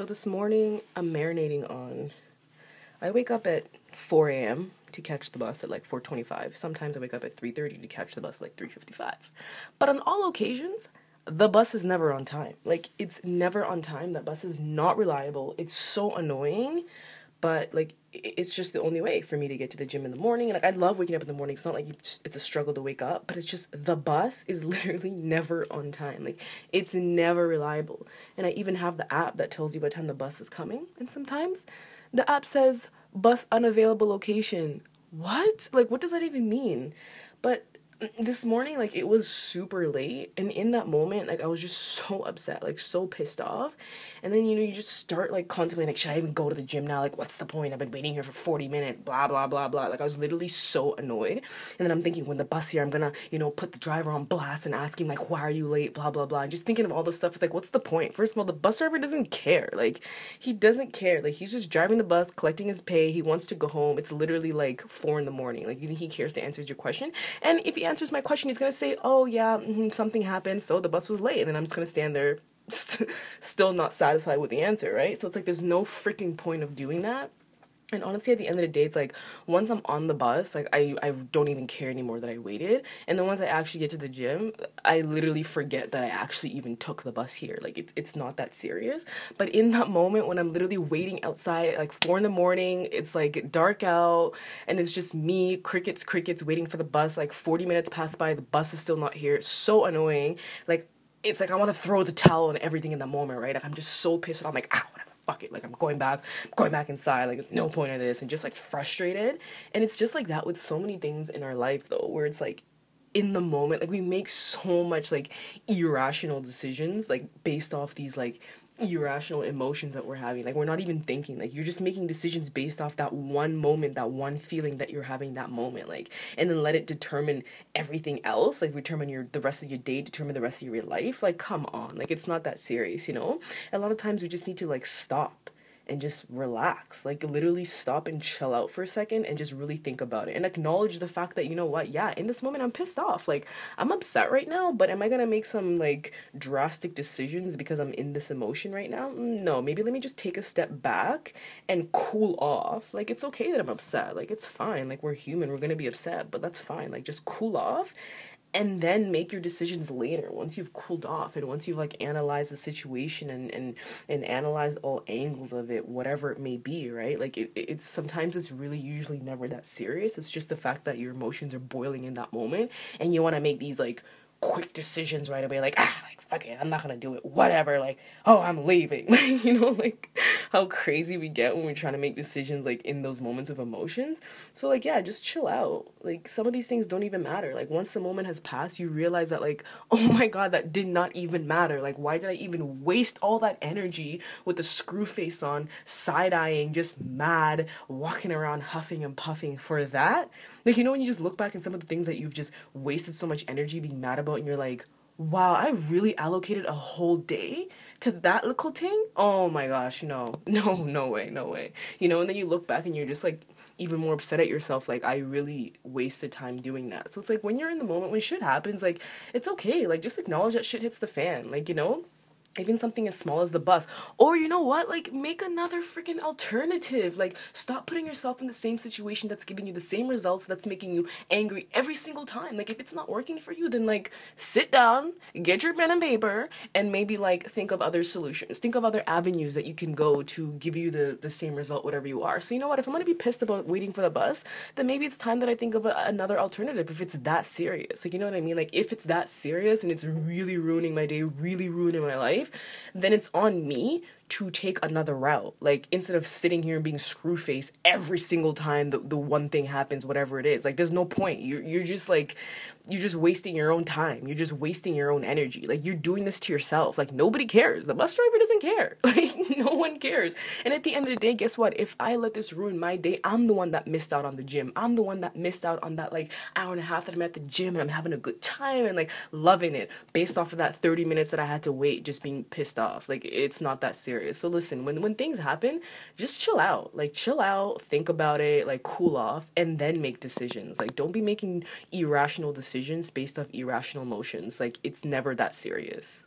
So this morning I'm marinating on. I wake up at 4 a.m. to catch the bus at like 4:25. Sometimes I wake up at 3:30 to catch the bus at like 3:55. But on all occasions, the bus is never on time. Like it's never on time. That bus is not reliable. It's so annoying but like it's just the only way for me to get to the gym in the morning and like i love waking up in the morning it's not like it's, it's a struggle to wake up but it's just the bus is literally never on time like it's never reliable and i even have the app that tells you what time the bus is coming and sometimes the app says bus unavailable location. What? Like what does that even mean? But this morning like it was super late and in that moment like i was just so upset like so pissed off. And then you know you just start like contemplating like should i even go to the gym now? Like what's the point? I've been waiting here for 40 minutes blah blah blah blah. Like i was literally so annoyed. And then i'm thinking when the bus here i'm gonna you know put the driver on blast and ask him like why are you late? Blah blah blah. And just thinking of all this stuff it's like what's the point? First of all the bus driver doesn't care. Like he doesn't care. Like he's just driving the bus collecting his pay. He wants to go home. It's literally like four in the morning. Like he cares to answer your question. And if he answers my question, he's gonna say, "Oh yeah, mm-hmm, something happened, so the bus was late," and then I'm just gonna stand there, st- still not satisfied with the answer, right? So it's like there's no freaking point of doing that. And honestly, at the end of the day, it's like once I'm on the bus, like I, I don't even care anymore that I waited. And then once I actually get to the gym, I literally forget that I actually even took the bus here. Like it's it's not that serious. But in that moment when I'm literally waiting outside, like four in the morning, it's like dark out, and it's just me, crickets, crickets, waiting for the bus. Like forty minutes pass by, the bus is still not here. It's so annoying. Like it's like I want to throw the towel and everything in that moment, right? Like I'm just so pissed. I'm like, ah, whatever fuck it, like I'm going back, I'm going back inside, like there's no point of this, and just like frustrated. And it's just like that with so many things in our life though, where it's like in the moment, like we make so much like irrational decisions, like based off these like irrational emotions that we're having. Like we're not even thinking. Like you're just making decisions based off that one moment, that one feeling that you're having that moment. Like and then let it determine everything else. Like determine your the rest of your day, determine the rest of your life. Like come on. Like it's not that serious, you know? A lot of times we just need to like stop and just relax. Like literally stop and chill out for a second and just really think about it and acknowledge the fact that you know what, yeah, in this moment I'm pissed off. Like I'm upset right now, but am I going to make some like drastic decisions because I'm in this emotion right now? Mm, no, maybe let me just take a step back and cool off. Like it's okay that I'm upset. Like it's fine. Like we're human, we're going to be upset, but that's fine. Like just cool off and then make your decisions later once you've cooled off and once you've like analyzed the situation and and and analyzed all angles of it whatever it may be right like it, it's sometimes it's really usually never that serious it's just the fact that your emotions are boiling in that moment and you want to make these like quick decisions right away like ah like fuck it, I'm not gonna do it. Whatever, like, oh, I'm leaving. you know, like how crazy we get when we're trying to make decisions like in those moments of emotions. So like yeah, just chill out. Like some of these things don't even matter. Like once the moment has passed, you realize that like, oh my god, that did not even matter. Like why did I even waste all that energy with the screw face on, side eyeing, just mad, walking around huffing and puffing for that? Like you know when you just look back at some of the things that you've just wasted so much energy being mad about and you're like, wow, I really allocated a whole day to that little thing? Oh my gosh, no. No, no way, no way. You know, and then you look back and you're just like even more upset at yourself like I really wasted time doing that. So it's like when you're in the moment when shit happens like it's okay. Like just acknowledge that shit hits the fan. Like, you know? Even something as small as the bus. Or you know what? Like make another freaking alternative. Like stop putting yourself in the same situation that's giving you the same results that's making you angry every single time. Like if it's not working for you then like sit down get your pen and paper and maybe like think of other solutions. Think of other avenues that you can go to give you the the same result whatever you are. So you know what? If i'm going to be pissed about waiting for the bus then maybe it's time that i think of a, another alternative if it's that serious. Like you know what i mean? Like if it's that serious and it's really ruining my day really ruining my life life, then it's on me to take another route. Like instead of sitting here and being screw face every single time the, the one thing happens, whatever it is. Like there's no point. You're you're just like you're just wasting your own time. You're just wasting your own energy. Like you're doing this to yourself. Like nobody cares. The bus driver doesn't care. Like no one cares. And at the end of the day, guess what? If I let this ruin my day, I'm the one that missed out on the gym. I'm the one that missed out on that like hour and a half that I'm at the gym and I'm having a good time and like loving it based off of that 30 minutes that I had to wait just being pissed off. Like it's not that serious. So listen, when when things happen, just chill out. Like chill out, think about it, like cool off and then make decisions. Like don't be making irrational decisions based off irrational emotions. Like it's never that serious.